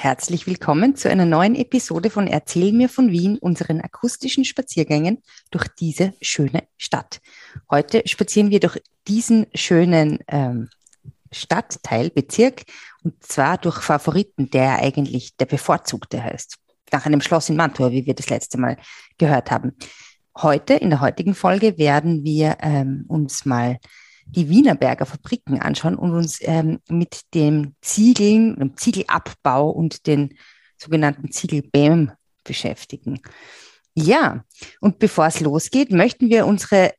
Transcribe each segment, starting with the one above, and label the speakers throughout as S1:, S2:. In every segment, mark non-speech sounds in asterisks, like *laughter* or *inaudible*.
S1: Herzlich willkommen zu einer neuen Episode von Erzähl mir von Wien, unseren akustischen Spaziergängen durch diese schöne Stadt. Heute spazieren wir durch diesen schönen ähm, Stadtteil, Bezirk, und zwar durch Favoriten, der eigentlich der bevorzugte heißt. Nach einem Schloss in Mantua, wie wir das letzte Mal gehört haben. Heute, in der heutigen Folge, werden wir ähm, uns mal die Wienerberger Fabriken anschauen und uns ähm, mit dem Ziegeln, dem Ziegelabbau und den sogenannten Ziegelbäm beschäftigen. Ja, und bevor es losgeht, möchten wir unsere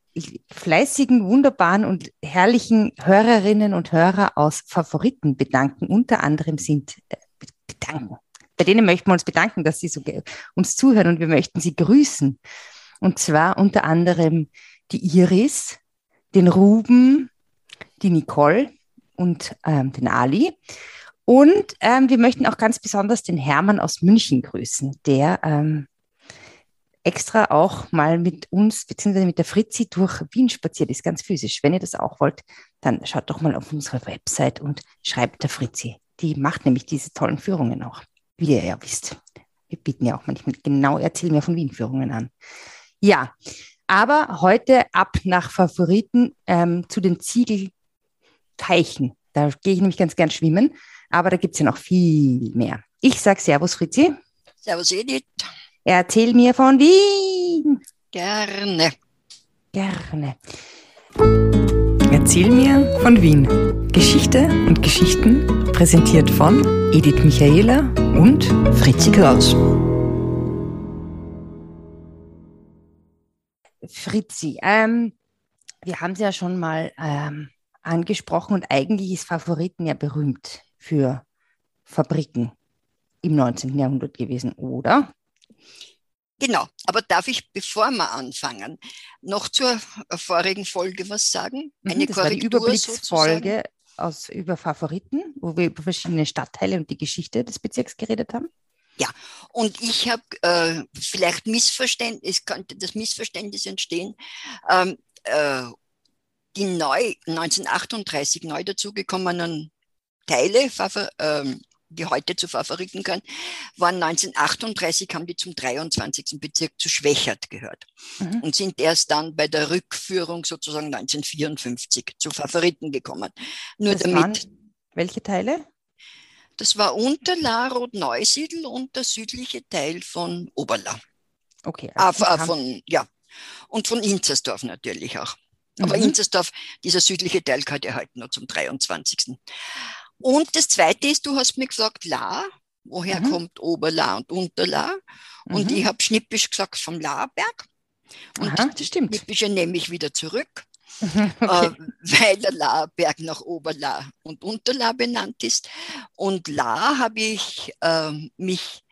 S1: fleißigen, wunderbaren und herrlichen Hörerinnen und Hörer aus Favoriten bedanken. Unter anderem sind äh, bedanken. Bei denen möchten wir uns bedanken, dass sie so uns zuhören und wir möchten sie grüßen. Und zwar unter anderem die Iris, den Ruben, die Nicole und ähm, den Ali. Und ähm, wir möchten auch ganz besonders den Hermann aus München grüßen, der ähm, extra auch mal mit uns beziehungsweise mit der Fritzi durch Wien spaziert ist, ganz physisch. Wenn ihr das auch wollt, dann schaut doch mal auf unsere Website und schreibt der Fritzi. Die macht nämlich diese tollen Führungen auch, wie ihr ja wisst. Wir bieten ja auch manchmal genau Erzähl mir von Wien Führungen an. Ja, aber heute ab nach Favoriten ähm, zu den Ziegelteichen. Da gehe ich nämlich ganz gern schwimmen, aber da gibt es ja noch viel mehr. Ich sage Servus, Fritzi.
S2: Servus, Edith.
S1: Erzähl mir von Wien.
S2: Gerne.
S1: Gerne. Erzähl mir von Wien. Geschichte und Geschichten präsentiert von Edith Michaela und Fritzi Kraus. Fritzi, ähm, wir haben es ja schon mal ähm, angesprochen und eigentlich ist Favoriten ja berühmt für Fabriken im 19. Jahrhundert gewesen, oder?
S2: Genau, aber darf ich, bevor wir anfangen, noch zur vorigen Folge was sagen?
S1: Mhm, Eine das Korrektur war die Überblicksfolge aus, über Favoriten, wo wir über verschiedene Stadtteile und die Geschichte des Bezirks geredet haben.
S2: Ja, und ich habe äh, vielleicht Missverständnis, es könnte das Missverständnis entstehen, ähm, äh, die neu 1938 neu dazugekommenen Teile, ähm, die heute zu Favoriten gehören, waren 1938, haben die zum 23. Bezirk zu Schwächert gehört mhm. und sind erst dann bei der Rückführung sozusagen 1954 zu Favoriten gekommen. Nur
S1: das damit. welche Teile?
S2: Das war Unterla-Rot-Neusiedl und der südliche Teil von Oberla.
S1: Okay.
S2: Also ah, von, ja. Und von Inzersdorf natürlich auch. Aber mhm. Inzersdorf, dieser südliche Teil gehört ja heute nur zum 23. Und das zweite ist, du hast mir gesagt, La, woher mhm. kommt Oberla und Unterla? Und mhm. ich habe schnippisch gesagt, vom Laberg. Und Aha, das stimmt. Schnippische nehme ich wieder zurück. *laughs* okay. äh, weil der Laberg nach Oberla und Unterla benannt ist. Und La habe ich äh, mich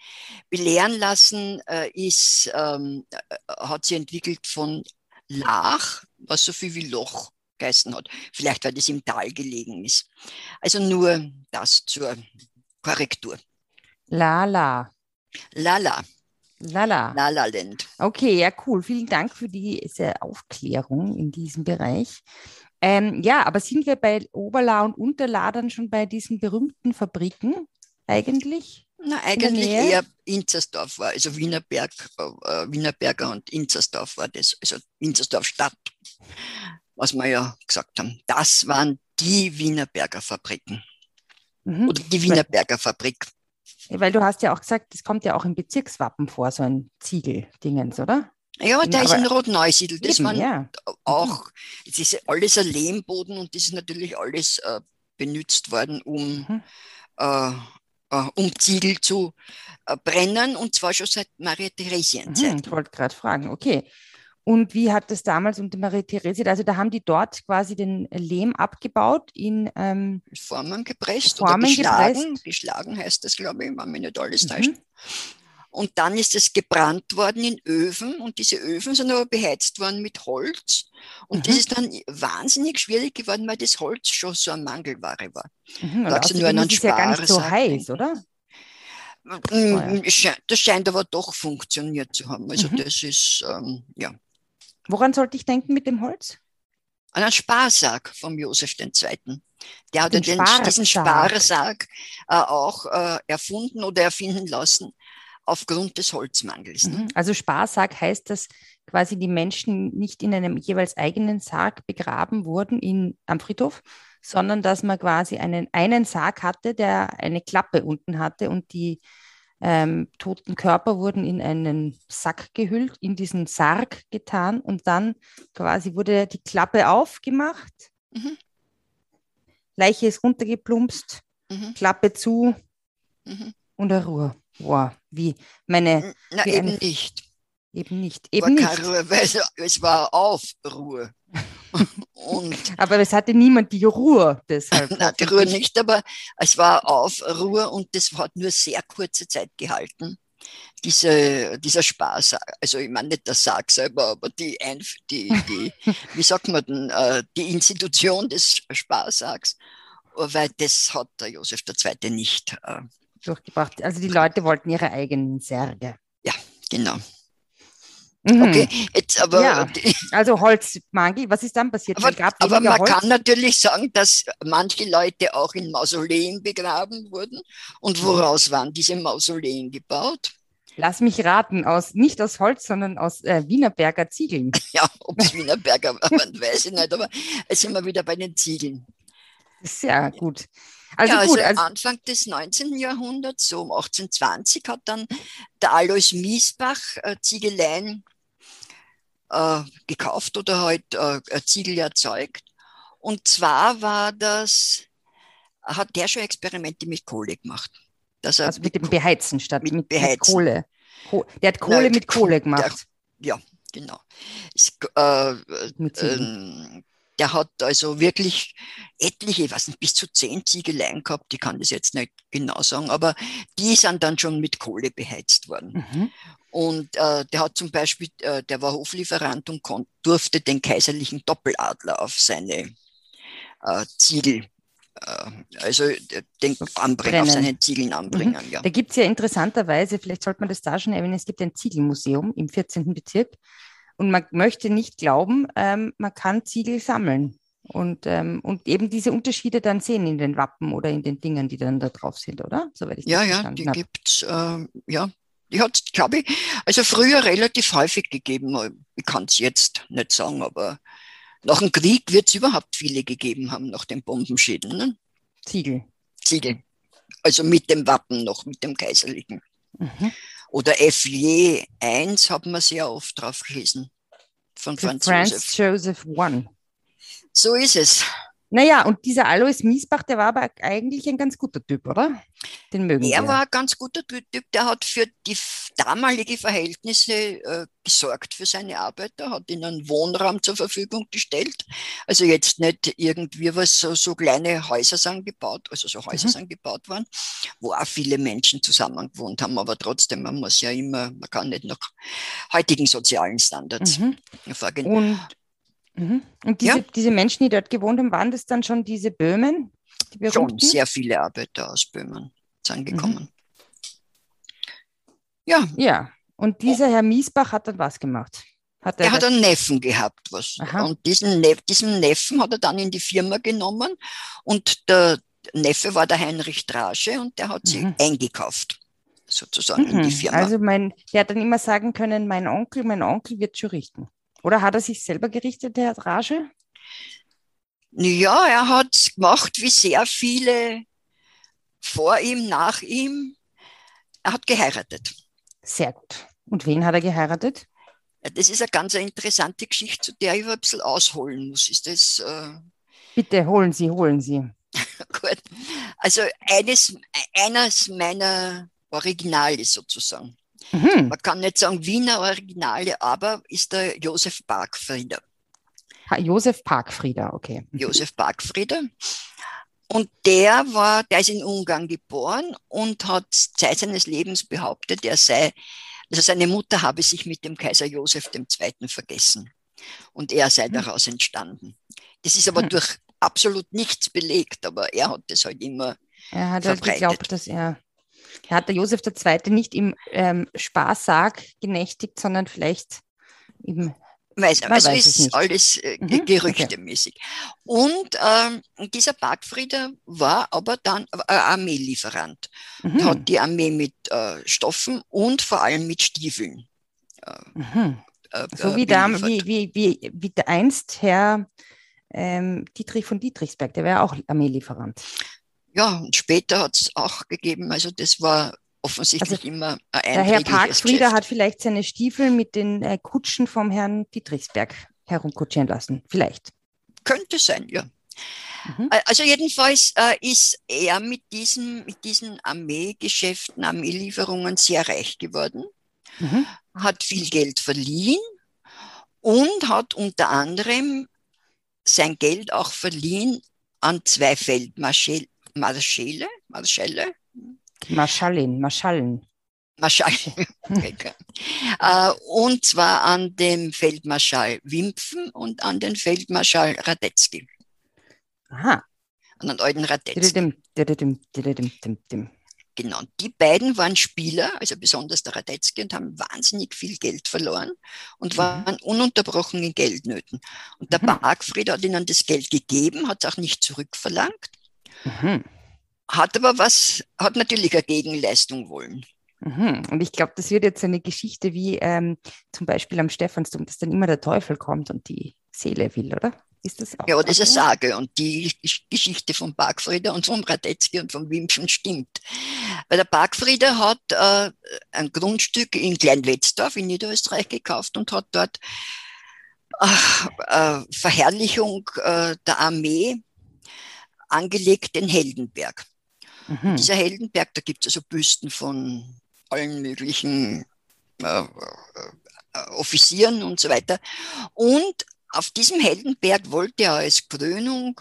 S2: belehren lassen, äh, ist, ähm, äh, hat sie entwickelt von Lach, was so viel wie Loch geheißen hat. Vielleicht, weil das im Tal gelegen ist. Also nur das zur Korrektur.
S1: La La.
S2: La La.
S1: Lala.
S2: Lala Land.
S1: Okay, ja, cool. Vielen Dank für diese Aufklärung in diesem Bereich. Ähm, ja, aber sind wir bei Oberla und Unterla dann schon bei diesen berühmten Fabriken eigentlich?
S2: Na, eigentlich eher Inzersdorf war, also Wienerberg, äh, Wienerberger und Inzersdorf war das, also Inzersdorf Stadt, was wir ja gesagt haben. Das waren die Wienerberger Fabriken. Mhm. Oder die Wienerberger Fabrik.
S1: Weil du hast ja auch gesagt, das kommt ja auch im Bezirkswappen vor, so ein Ziegeldingens, oder?
S2: Ja, der ist in Rot-Neusiedl. Das waren ja. auch, es ist alles ein Lehmboden und das ist natürlich alles äh, benutzt worden, um, mhm. äh, äh, um Ziegel zu äh, brennen und zwar schon seit Maria Theresienzeit.
S1: Mhm, ich wollte gerade fragen, okay. Und wie hat das damals unter Marie Therese, also da haben die dort quasi den Lehm abgebaut, in
S2: ähm, Formen gepresst
S1: Formen oder
S2: geschlagen.
S1: Gepresst.
S2: Geschlagen heißt das, glaube ich, wenn mich nicht alles mhm. täuscht. Und dann ist es gebrannt worden in Öfen und diese Öfen sind aber beheizt worden mit Holz. Und mhm. das ist dann wahnsinnig schwierig geworden, weil das Holz schon so eine Mangelware war.
S1: Mhm, da nur einen ist ja gar nicht so heiß, oder?
S2: Mm, das scheint aber doch funktioniert zu haben. Also mhm. das ist, ähm, ja.
S1: Woran sollte ich denken mit dem Holz?
S2: An einen Sparsarg vom Josef II. Der hat
S1: Den
S2: den,
S1: Sparsarg.
S2: diesen Sparsarg äh, auch äh, erfunden oder erfinden lassen aufgrund des Holzmangels. Ne?
S1: Mhm. Also Sparsarg heißt, dass quasi die Menschen nicht in einem jeweils eigenen Sarg begraben wurden in, am Friedhof, sondern dass man quasi einen, einen Sarg hatte, der eine Klappe unten hatte und die ähm, toten Körper wurden in einen Sack gehüllt, in diesen Sarg getan und dann quasi wurde die Klappe aufgemacht,
S2: Mhm.
S1: Leiche ist runtergeplumpst,
S2: Mhm.
S1: Klappe zu
S2: Mhm.
S1: und eine Ruhe. Wow, wie meine,
S2: Na,
S1: Wie
S2: eben nicht.
S1: Eben nicht,
S2: War
S1: eben
S2: keine
S1: nicht.
S2: Ruhe, *laughs* weil es, war Aufruhe. *laughs* Und
S1: Aber es hatte niemand die Ruhe deshalb. *laughs*
S2: na, die Ruhe nicht, aber es war Aufruhe und das hat nur sehr kurze Zeit gehalten. Diese, dieser Spaß, also ich meine nicht der Sarg selber, aber die, Einf die, die wie sagt man denn, äh, die Institution des Sparsargs, weil das hat der Josef II. nicht. Äh,
S1: durchgebracht. Also die Leute wollten ihre eigenen Särge.
S2: genau.
S1: Mhm.
S2: Okay, jetzt aber,
S1: Ja. *laughs* Also Holzmangel, was ist dann passiert?
S2: aber, aber man
S1: Holz.
S2: kann natürlich sagen, dass manche Leute auch in Mausoleen begraben wurden. Und woraus waren diese Mausoleen gebaut?
S1: Lass mich raten, aus, nicht aus Holz, sondern aus äh, Wienerberger Ziegeln. *laughs*
S2: Ja, ob es Wienerberger waren, weiß ich nicht, aber jetzt sind wir wieder bei den Ziegeln.
S1: Sehr gut. Also
S2: ja,
S1: gut,
S2: also
S1: also,
S2: Anfang des 19. Jahrhunderts, so um 1820, hat dann der Alois Miesbach äh, Ziegeleien äh, gekauft oder halt äh, äh, Ziegel erzeugt. Und zwar war das, hat der schon Experimente mit Kohle gemacht.
S1: Also mit dem Beheizen statt
S2: mit
S1: mit,
S2: Beheizen.
S1: Kohle. Ko der hat Kohle
S2: Nein,
S1: mit Kohle gemacht.
S2: genau. Es, äh, ähm, der hat also wirklich etliche, ich weiß nicht, bis zu zehn Ziegeleien gehabt, ich kann das jetzt nicht genau sagen, aber die sind dann schon mit Kohle beheizt worden.
S1: Mhm.
S2: Und äh, der hat zum Beispiel, äh, der war Hoflieferant und durfte den kaiserlichen Doppeladler auf seine äh, Ziegel, äh, also äh, den anbringen, auf seinen Ziegeln anbringen. Ja.
S1: Da gibt es ja interessanterweise, vielleicht sollte man das da schon erwähnen, es gibt ein Ziegelmuseum im 14. Bezirk und man möchte nicht glauben, ähm, man kann Ziegel sammeln und, ähm, und eben diese Unterschiede dann sehen in den Wappen oder in den Dingen, die dann da drauf sind, oder? Soweit ich
S2: Ja, ja, die
S1: hab.
S2: gibt's, äh, ja. Die hat es, glaube ich, also früher relativ häufig gegeben. Ich kann es jetzt nicht sagen, aber nach dem Krieg wird es überhaupt viele gegeben haben, nach den Bombenschäden. Ne?
S1: Ziegel.
S2: Ziegel. Also mit dem Wappen noch, mit dem kaiserlichen.
S1: Mhm.
S2: Oder FJ 1 haben wir sehr oft drauf gelesen. Von Franz
S1: Franz
S2: Josef.
S1: Joseph I.
S2: So ist es.
S1: Naja, und dieser Alois Miesbach, der war aber eigentlich ein ganz guter Typ, oder? Den mögen
S2: Er
S1: wir.
S2: war ein ganz guter Typ, der hat für die damalige Verhältnisse äh, gesorgt für seine Arbeiter, hat ihnen einen Wohnraum zur Verfügung gestellt. Also jetzt nicht irgendwie was, so, so kleine Häuser sind gebaut, also so Häuser
S1: Mhm.
S2: sind gebaut worden, wo auch viele Menschen zusammen gewohnt haben, aber trotzdem, man muss ja immer, man kann nicht nach heutigen sozialen Standards
S1: Mhm.
S2: vorgehen.
S1: Und, mhm. und diese,
S2: Ja.
S1: diese Menschen, die dort gewohnt haben, waren das dann schon diese Böhmen? Die
S2: Schon sehr viele Arbeiter aus Böhmen sind
S1: Mhm.
S2: gekommen. Ja,
S1: Ja. Und dieser Herr Miesbach hat dann was gemacht? Hat er
S2: Er hat einen Neffen gehabt, was.
S1: Aha.
S2: Und diesen, Neff, diesen Neffen hat er dann in die Firma genommen und der Neffe war der Heinrich Drasche und der hat sie
S1: Mhm.
S2: eingekauft, sozusagen in die
S1: Mhm.
S2: Firma.
S1: Also mein, der hat dann immer sagen können, mein Onkel, mein Onkel wird schon richten. Oder hat er sich selber gerichtet, der Herr Rage?
S2: ja, er hat es gemacht wie sehr viele vor ihm, nach ihm. Er hat geheiratet.
S1: Sehr gut. Und wen hat er geheiratet?
S2: Das ist eine ganz interessante Geschichte, zu der ich ein bisschen ausholen muss. Ist das äh,
S1: Bitte holen Sie, holen Sie. *laughs*
S2: gut? Also eines, eines meiner Originale sozusagen.
S1: Mhm.
S2: man kann nicht sagen Wiener Originale, aber ist der Josef Parkfrieder.
S1: Ha, Josef Parkfrieder, okay. Mhm.
S2: Josef Parkfrieder. Und der war, der ist in Ungarn geboren und hat Zeit seines Lebens behauptet, er sei, also seine Mutter habe sich mit dem Kaiser Josef II. vergessen. Und er sei
S1: Mhm.
S2: daraus entstanden. Das ist aber
S1: Mhm.
S2: durch absolut nichts belegt, aber er hat das halt immer
S1: Er hat halt
S2: verbreitet.
S1: geglaubt, dass er hat der Josef II. nicht im ähm, Sparsarg genächtigt, sondern vielleicht im
S2: Weiß, also weiß ist alles äh, mhm, gerüchtemäßig. Okay. Und ähm, dieser Parkfrieder war aber dann äh, Armeelieferant. Mhm. Hat die Armee mit äh, Stoffen und vor allem mit Stiefeln.
S1: Äh, mhm. Äh, so wie, da, wie, wie, wie, wie der einst Herr ähm, Dietrich von Dietrichsberg, der wäre auch Armeelieferant.
S2: Ja, und später hat es auch gegeben, also das war offensichtlich also, immer
S1: ein Der Herr Parkfrieder hat vielleicht seine Stiefel mit den äh, Kutschen vom Herrn Dietrichsberg herumkutschieren lassen. Vielleicht.
S2: Könnte sein, ja. Mhm. Also jedenfalls äh, ist er mit diesen, mit diesen Armeegeschäften, Armeelieferungen sehr reich geworden, mhm. hat viel Geld verliehen und hat unter anderem sein Geld auch verliehen an zwei Feldmarschälle, Marschälle, Marschälle
S1: Marschallin, Marschallen.
S2: Marschall. *laughs* äh, und zwar an dem Feldmarschall Wimpfen und an den Feldmarschall Radetzky.
S1: Aha.
S2: An den alten Radetzky. Genau. Die beiden waren Spieler, also besonders der Radetzky, und haben wahnsinnig viel Geld verloren und mhm. waren mhm. ununterbrochen in Geldnöten. Und der mhm. Bargfried hat ihnen das Geld gegeben, hat es auch nicht zurückverlangt. Mhm hat aber was, hat natürlich eine Gegenleistung wollen.
S1: Mhm. Und ich glaube, das wird jetzt eine Geschichte wie ähm, zum Beispiel am Stephansdom, dass dann immer der Teufel kommt und die Seele will, oder?
S2: Ist das ja, das ist eine Sage. Und die Geschichte von Parkfrieder und von Radetzky und von Wimpfen stimmt. Weil der Parkfrieder hat äh, ein Grundstück in Kleinwetzdorf in Niederösterreich gekauft und hat dort äh, Verherrlichung äh, der Armee angelegt, den Heldenberg. Mhm. Dieser Heldenberg, da gibt es also Büsten von allen möglichen äh, äh, Offizieren und so weiter. Und auf diesem Heldenberg wollte er als Krönung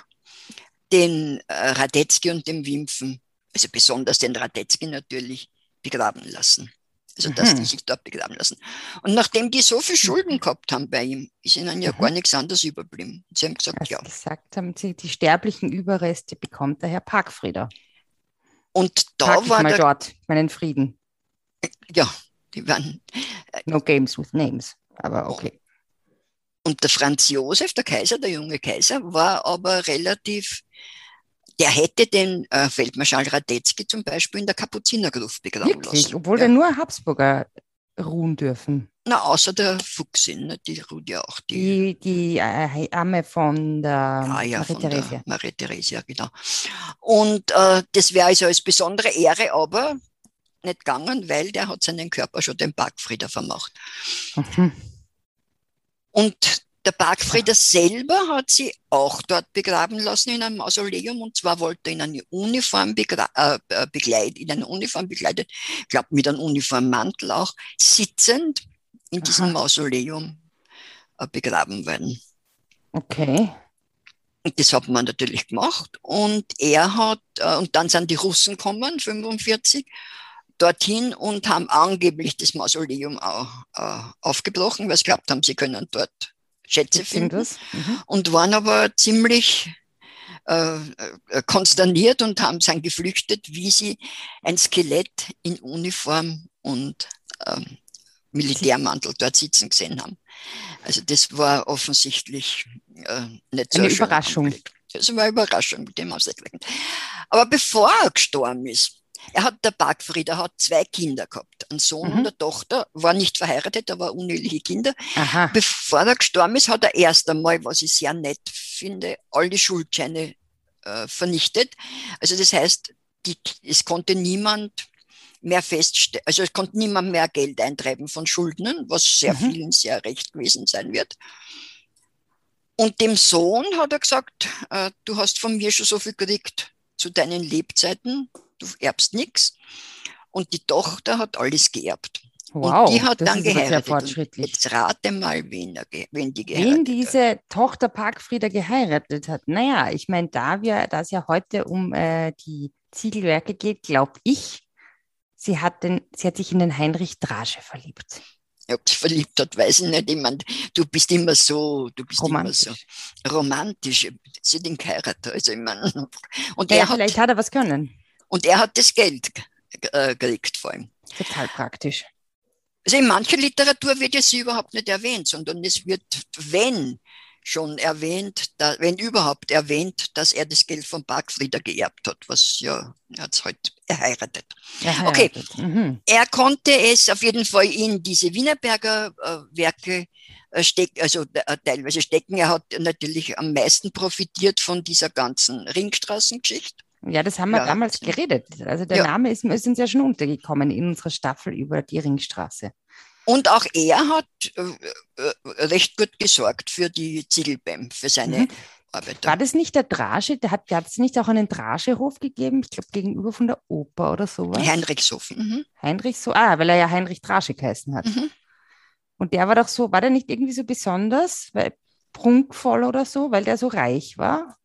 S2: den äh, Radetzky und den Wimpfen, also besonders den Radetzky natürlich, begraben lassen. Also, dass mhm. die sich dort begraben lassen. Und nachdem die so viel Schulden mhm. gehabt haben bei ihm, ist ihnen ja mhm. gar nichts anderes überblieben. Sie haben gesagt,
S1: also
S2: ja.
S1: gesagt haben sie, die sterblichen Überreste bekommt der Herr Parkfrieder.
S2: Und da Pack war
S1: mal der, dort meinen Frieden.
S2: Ja, die waren.
S1: Äh, no games with names, aber okay.
S2: Und der Franz Josef, der Kaiser, der junge Kaiser, war aber relativ, der hätte den äh, Feldmarschall Radetzky zum Beispiel in der Kapuzinergruft begraben Wirklich? lassen.
S1: Obwohl ja. nur Habsburger ruhen dürfen.
S2: Na, außer der Fuchsin, ne? die ruht ja auch.
S1: Die, die, die äh, Amme von der
S2: ah, ja, Marie Theresia. Marie genau. Und äh, das wäre also als besondere Ehre, aber nicht gegangen, weil der hat seinen Körper schon dem Parkfrieder vermacht. Mhm. Und der Parkfrieder selber hat sie auch dort begraben lassen in einem Mausoleum und zwar wollte er in eine Uniform äh, äh, begleitet, in eine Uniform begleitet, ich glaube mit einem Uniformmantel auch, sitzend in diesem Aha. Mausoleum äh, begraben werden.
S1: Okay.
S2: Und das hat man natürlich gemacht und er hat, äh, und dann sind die Russen gekommen, 45, dorthin und haben angeblich das Mausoleum auch, äh, aufgebrochen, weil sie glaubt haben, sie können dort Schätze finden. Mhm. Und waren aber ziemlich äh, äh, konsterniert und haben sein geflüchtet, wie sie ein Skelett in Uniform und ähm, Militärmantel dort sitzen gesehen haben. Also das war offensichtlich äh, nicht so
S1: eine Überraschung.
S2: Das war eine Überraschung, mit dem ausgerechnet. Aber bevor er gestorben ist, er hat, der Parkfrieder hat zwei Kinder gehabt. Ein Sohn mhm. und eine Tochter, war nicht verheiratet, aber uneheliche Kinder. Aha. Bevor er gestorben ist, hat er erst einmal, was ich sehr nett finde, alle Schuldscheine äh, vernichtet. Also das heißt, die, es konnte niemand mehr feststellen, also es konnte niemand mehr Geld eintreiben von Schuldnern, was sehr mhm. vielen sehr recht gewesen sein wird. Und dem Sohn hat er gesagt, äh, du hast von mir schon so viel gekriegt zu deinen Lebzeiten, du erbst nichts. Und die Tochter hat alles geerbt.
S1: Wow,
S2: und die hat dann geheiratet. Jetzt rate mal, wen, wen die geheiratet
S1: Wen diese hat. Tochter Parkfrieder geheiratet hat. Naja, ich meine, da wir, da es ja heute um äh, die Ziegelwerke geht, glaube ich, sie hat, den, sie hat sich in den Heinrich Drasche verliebt.
S2: Ob sie verliebt hat, weiß ich nicht. Ich meine, du bist immer so, du bist romantisch. immer so romantisch. Sie den geheiratet. Also ich meine, *laughs*
S1: und ja, er hat, vielleicht hat er was können.
S2: Und er hat das Geld äh, gekriegt vor allem.
S1: Total praktisch.
S2: Also in mancher Literatur wird es überhaupt nicht erwähnt, sondern es wird, wenn schon erwähnt, da, wenn überhaupt erwähnt, dass er das Geld von Parkfrieder geerbt hat, was ja, er hat es halt erheiratet. Okay, mhm. er konnte es auf jeden Fall in diese Wienerberger äh, Werke äh, stecken, also äh, teilweise stecken. Er hat natürlich am meisten profitiert von dieser ganzen Ringstraßengeschichte.
S1: Ja, das haben wir ja. damals geredet. Also der ja. Name ist, ist uns ja schon untergekommen in unserer Staffel über die Ringstraße.
S2: Und auch er hat äh, äh, recht gut gesorgt für die Ziegelbem, für seine mhm. Arbeiter.
S1: War das nicht der Drage? Der hat es nicht auch einen Dragehof gegeben? Ich glaube, gegenüber von der Oper oder sowas.
S2: Heinrichshof. Mhm.
S1: Heinrichshof, ah, weil er ja Heinrich Drage geheißen hat. Mhm. Und der war doch so, war der nicht irgendwie so besonders, weil prunkvoll oder so, weil der so reich war?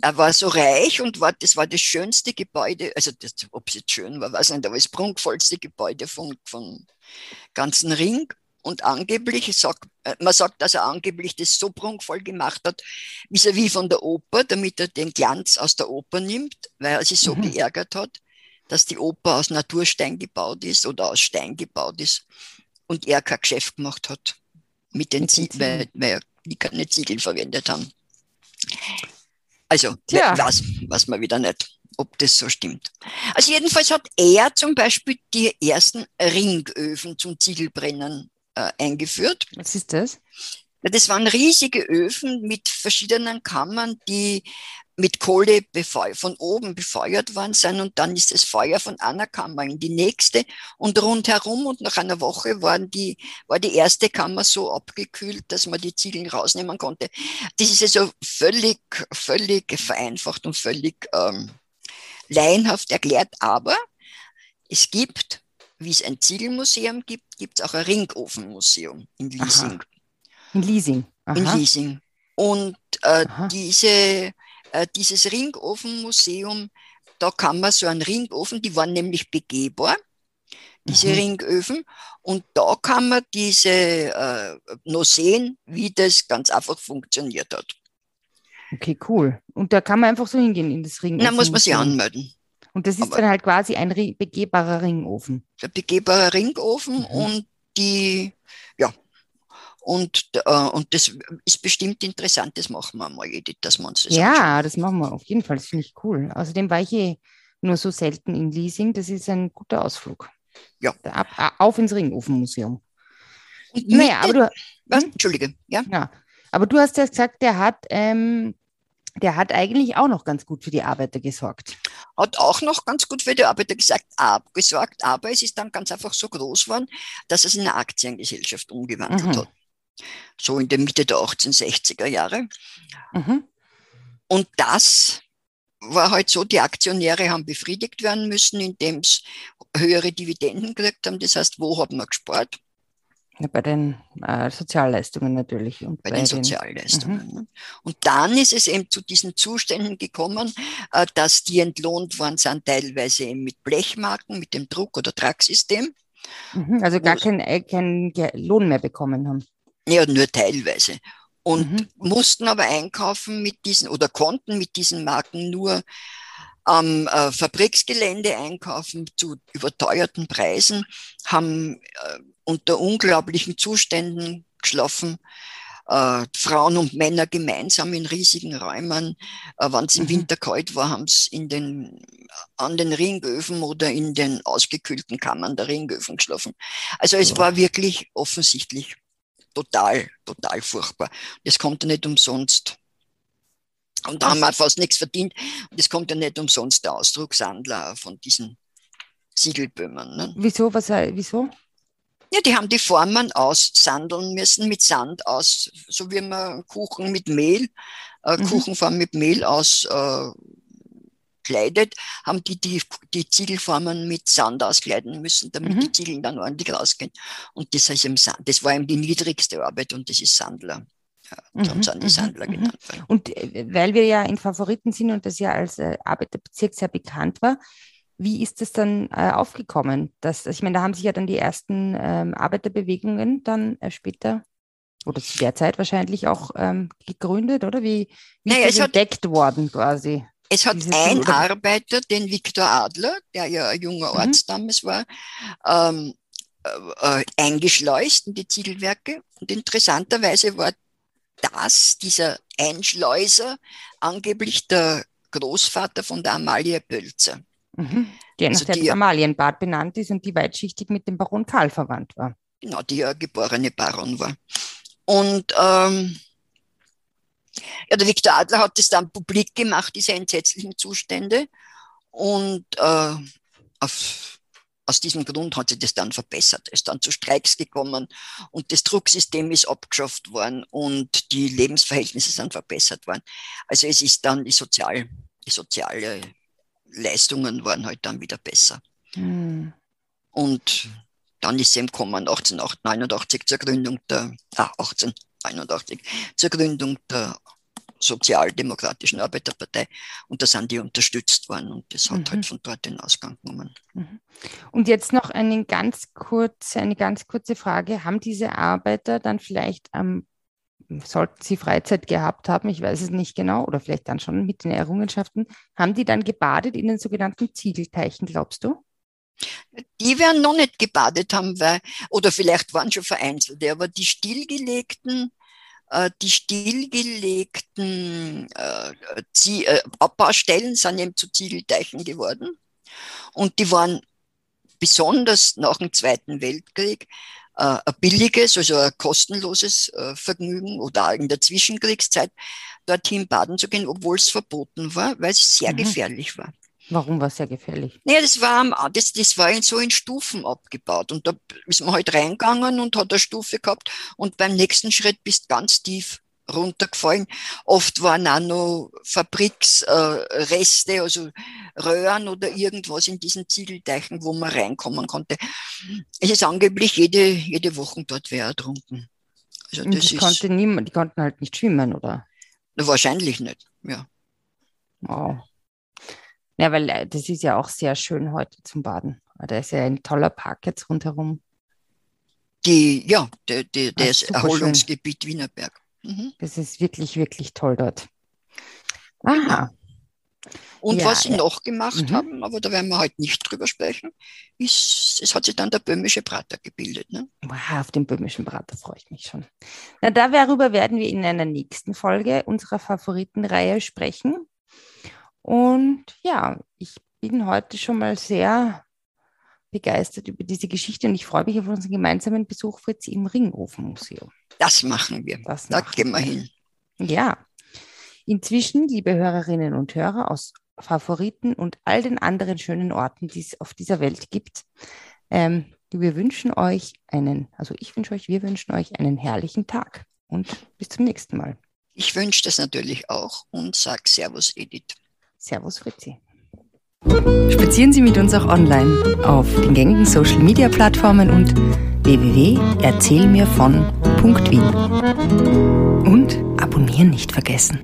S2: Er war so reich und war, das war das schönste Gebäude, also das, ob es jetzt schön war, weiß nicht, aber das prunkvollste Gebäude vom, vom ganzen Ring. Und angeblich, sagt, äh, man sagt, dass er angeblich das so prunkvoll gemacht hat, vis-à-vis -vis von der Oper, damit er den Glanz aus der Oper nimmt, weil er sich so mhm. geärgert hat, dass die Oper aus Naturstein gebaut ist oder aus Stein gebaut ist und er kein Geschäft gemacht hat mit den Ziegeln, weil, weil die keine Ziegel verwendet haben. Also, ja. was, was man wieder nicht, ob das so stimmt. Also jedenfalls hat er zum Beispiel die ersten Ringöfen zum Ziegelbrennen äh, eingeführt.
S1: Was ist das?
S2: Das waren riesige Öfen mit verschiedenen Kammern, die mit Kohle von oben befeuert worden sind und dann ist das Feuer von einer Kammer in die nächste und rundherum und nach einer Woche waren die, war die erste Kammer so abgekühlt, dass man die Ziegeln rausnehmen konnte. Das ist also völlig, völlig vereinfacht und völlig ähm, laienhaft erklärt, aber es gibt, wie es ein Ziegelmuseum gibt, gibt es auch ein Ringofenmuseum in Liesing. Aha.
S1: In Liesing.
S2: Aha. In Liesing. Und äh, diese äh, dieses Ringofenmuseum, da kann man so einen Ringofen, die waren nämlich begehbar, diese mhm. Ringöfen. Und da kann man diese äh, noch sehen, wie das ganz einfach funktioniert hat.
S1: Okay, cool. Und da kann man einfach so hingehen in das Ringofen.
S2: Da muss man sich anmelden.
S1: Und das ist Aber dann halt quasi ein begehbarer Ringofen.
S2: Der begehbarer Ringofen mhm. und die, ja, und, äh, und das ist bestimmt interessant, das machen wir mal, Edith, dass wir uns
S1: das Ja, anschauen. das machen wir auf jeden Fall, das finde ich cool. Außerdem war ich eh nur so selten in Leasing, das ist ein guter Ausflug.
S2: Ja.
S1: Ab, auf ins Ringofenmuseum. Naja, aber du.
S2: Was? Hm? Entschuldige, ja.
S1: ja. Aber du hast ja gesagt, der hat, ähm, der hat eigentlich auch noch ganz gut für die Arbeiter gesorgt.
S2: Hat auch noch ganz gut für die Arbeiter gesagt, ab, gesorgt, aber es ist dann ganz einfach so groß geworden, dass es in eine Aktiengesellschaft umgewandelt mhm. hat so in der Mitte der 1860er Jahre. Mhm. Und das war halt so, die Aktionäre haben befriedigt werden müssen, indem sie höhere Dividenden gekriegt haben. Das heißt, wo hat man gespart?
S1: Ja, bei den äh, Sozialleistungen natürlich.
S2: Und bei, bei den, den Sozialleistungen. Mhm. Und dann ist es eben zu diesen Zuständen gekommen, äh, dass die entlohnt worden sind, teilweise eben mit Blechmarken, mit dem Druck- oder Tragsystem.
S1: Mhm, also gar keinen äh, kein Lohn mehr bekommen haben.
S2: Ja, nur teilweise. Und mhm. mussten aber einkaufen mit diesen oder konnten mit diesen Marken nur am äh, Fabriksgelände einkaufen zu überteuerten Preisen, haben äh, unter unglaublichen Zuständen geschlafen. Äh, Frauen und Männer gemeinsam in riesigen Räumen. Äh, Wenn es im mhm. Winter kalt war, haben sie in den, an den Ringöfen oder in den ausgekühlten Kammern der Ringöfen geschlafen. Also es ja. war wirklich offensichtlich total, total furchtbar. Das kommt ja nicht umsonst. Und da haben wir fast nichts verdient. Und das kommt ja nicht umsonst der Ausdruck Sandler von diesen Siegelböhmen. Ne?
S1: Wieso? Was, wieso?
S2: Ja, die haben die Formen aussandeln müssen mit Sand aus, so wie man Kuchen mit Mehl, äh, mhm. Kuchenform mit Mehl aus äh, kleidet, haben die, die die Ziegelformen mit Sand auskleiden müssen, damit mhm. die Ziegel dann ordentlich rausgehen. Und das, heißt das war eben die niedrigste Arbeit und das ist Sandler. Ja, mhm. die mhm, Sandler mhm. genannt.
S1: Und äh, weil wir ja in Favoriten sind und das ja als äh, Arbeiterbezirk sehr bekannt war, wie ist es dann äh, aufgekommen? Dass, ich meine, da haben sich ja dann die ersten ähm, Arbeiterbewegungen dann äh, später oder zu der Zeit wahrscheinlich auch ähm, gegründet, oder? Wie, wie naja, ist das entdeckt worden quasi?
S2: Es hat ein Arbeiter, den Viktor Adler, der ja ein junger Arzt mhm. damals war, ähm, äh, eingeschleust in die Ziegelwerke. Und interessanterweise war das, dieser Einschleuser, angeblich der Großvater von der Amalie Pölzer.
S1: Mhm. Die also nach dem Amalienbad benannt ist und die weitschichtig mit dem Baron Karl verwandt war.
S2: Genau, die ja geborene Baron war. Und ähm, ja, der Viktor Adler hat es dann publik gemacht, diese entsetzlichen Zustände. Und äh, auf, aus diesem Grund hat sich das dann verbessert. Es ist dann zu Streiks gekommen und das Drucksystem ist abgeschafft worden und die Lebensverhältnisse sind verbessert worden. Also es ist dann die, Sozial, die soziale Leistungen waren halt dann wieder besser. Mhm. Und dann ist es eben gekommen 1889 zur Gründung der, ah, 1889, zur Gründung der Sozialdemokratischen Arbeiterpartei und da sind die unterstützt worden und das hat halt mhm. halt von dort den Ausgang genommen.
S1: Mhm. Und jetzt noch eine ganz kurze, eine ganz kurze Frage. Haben diese Arbeiter dann vielleicht am sollten sie Freizeit gehabt haben, ich weiß es nicht genau, oder vielleicht dann schon mit den Errungenschaften, haben die dann gebadet in den sogenannten Ziegelteichen, glaubst du?
S2: Die werden noch nicht gebadet haben, weil, oder vielleicht waren schon vereinzelte, aber die stillgelegten, äh, die stillgelegten äh, äh, Abbaustellen sind eben zu Ziegelteichen geworden. Und die waren besonders nach dem Zweiten Weltkrieg äh, ein billiges, also ein kostenloses äh, Vergnügen oder auch in der Zwischenkriegszeit dorthin baden zu gehen, obwohl es verboten war, weil es sehr mhm. gefährlich war.
S1: Warum war es sehr gefährlich?
S2: Naja, das war, das, das war in so in Stufen abgebaut. Und da ist man halt reingegangen und hat eine Stufe gehabt. Und beim nächsten Schritt bist ganz tief runtergefallen. Oft waren auch noch Fabriksreste, äh, also Röhren oder irgendwas in diesen Ziegelteichen, wo man reinkommen konnte. Es ist angeblich jede, jede Woche dort wer ertrunken.
S1: Also das die, ist, konnte niemand, die konnten halt nicht schwimmen, oder?
S2: Wahrscheinlich nicht, ja.
S1: Wow. Ja, weil äh, das ist ja auch sehr schön heute zum Baden. Da ist ja ein toller Park jetzt rundherum.
S2: Die, ja, der, der, das Erholungsgebiet schön. Wienerberg.
S1: Mhm. Das ist wirklich, wirklich toll dort. Aha.
S2: Und ja, was sie ja. noch gemacht mhm. haben, aber da werden wir heute nicht drüber sprechen, ist, es hat sich dann der böhmische Prater gebildet. Ne?
S1: Wow, auf den böhmischen Prater freue ich mich schon. Na, darüber werden wir in einer nächsten Folge unserer Favoritenreihe sprechen. Und ja, ich bin heute schon mal sehr begeistert über diese Geschichte und ich freue mich auf unseren gemeinsamen Besuch, Fritz, im Ringofenmuseum.
S2: Das machen wir. Das da gehen wir hin.
S1: Ja. Inzwischen, liebe Hörerinnen und Hörer aus Favoriten und all den anderen schönen Orten, die es auf dieser Welt gibt, ähm, wir wünschen euch einen, also ich wünsche euch, wir wünschen euch einen herrlichen Tag und bis zum nächsten Mal.
S2: Ich wünsche das natürlich auch und sage Servus, Edith.
S1: Servus, Fritzi. Spazieren Sie mit uns auch online auf den gängigen Social Media Plattformen und www.erzählmirvon.wien. Und abonnieren nicht vergessen.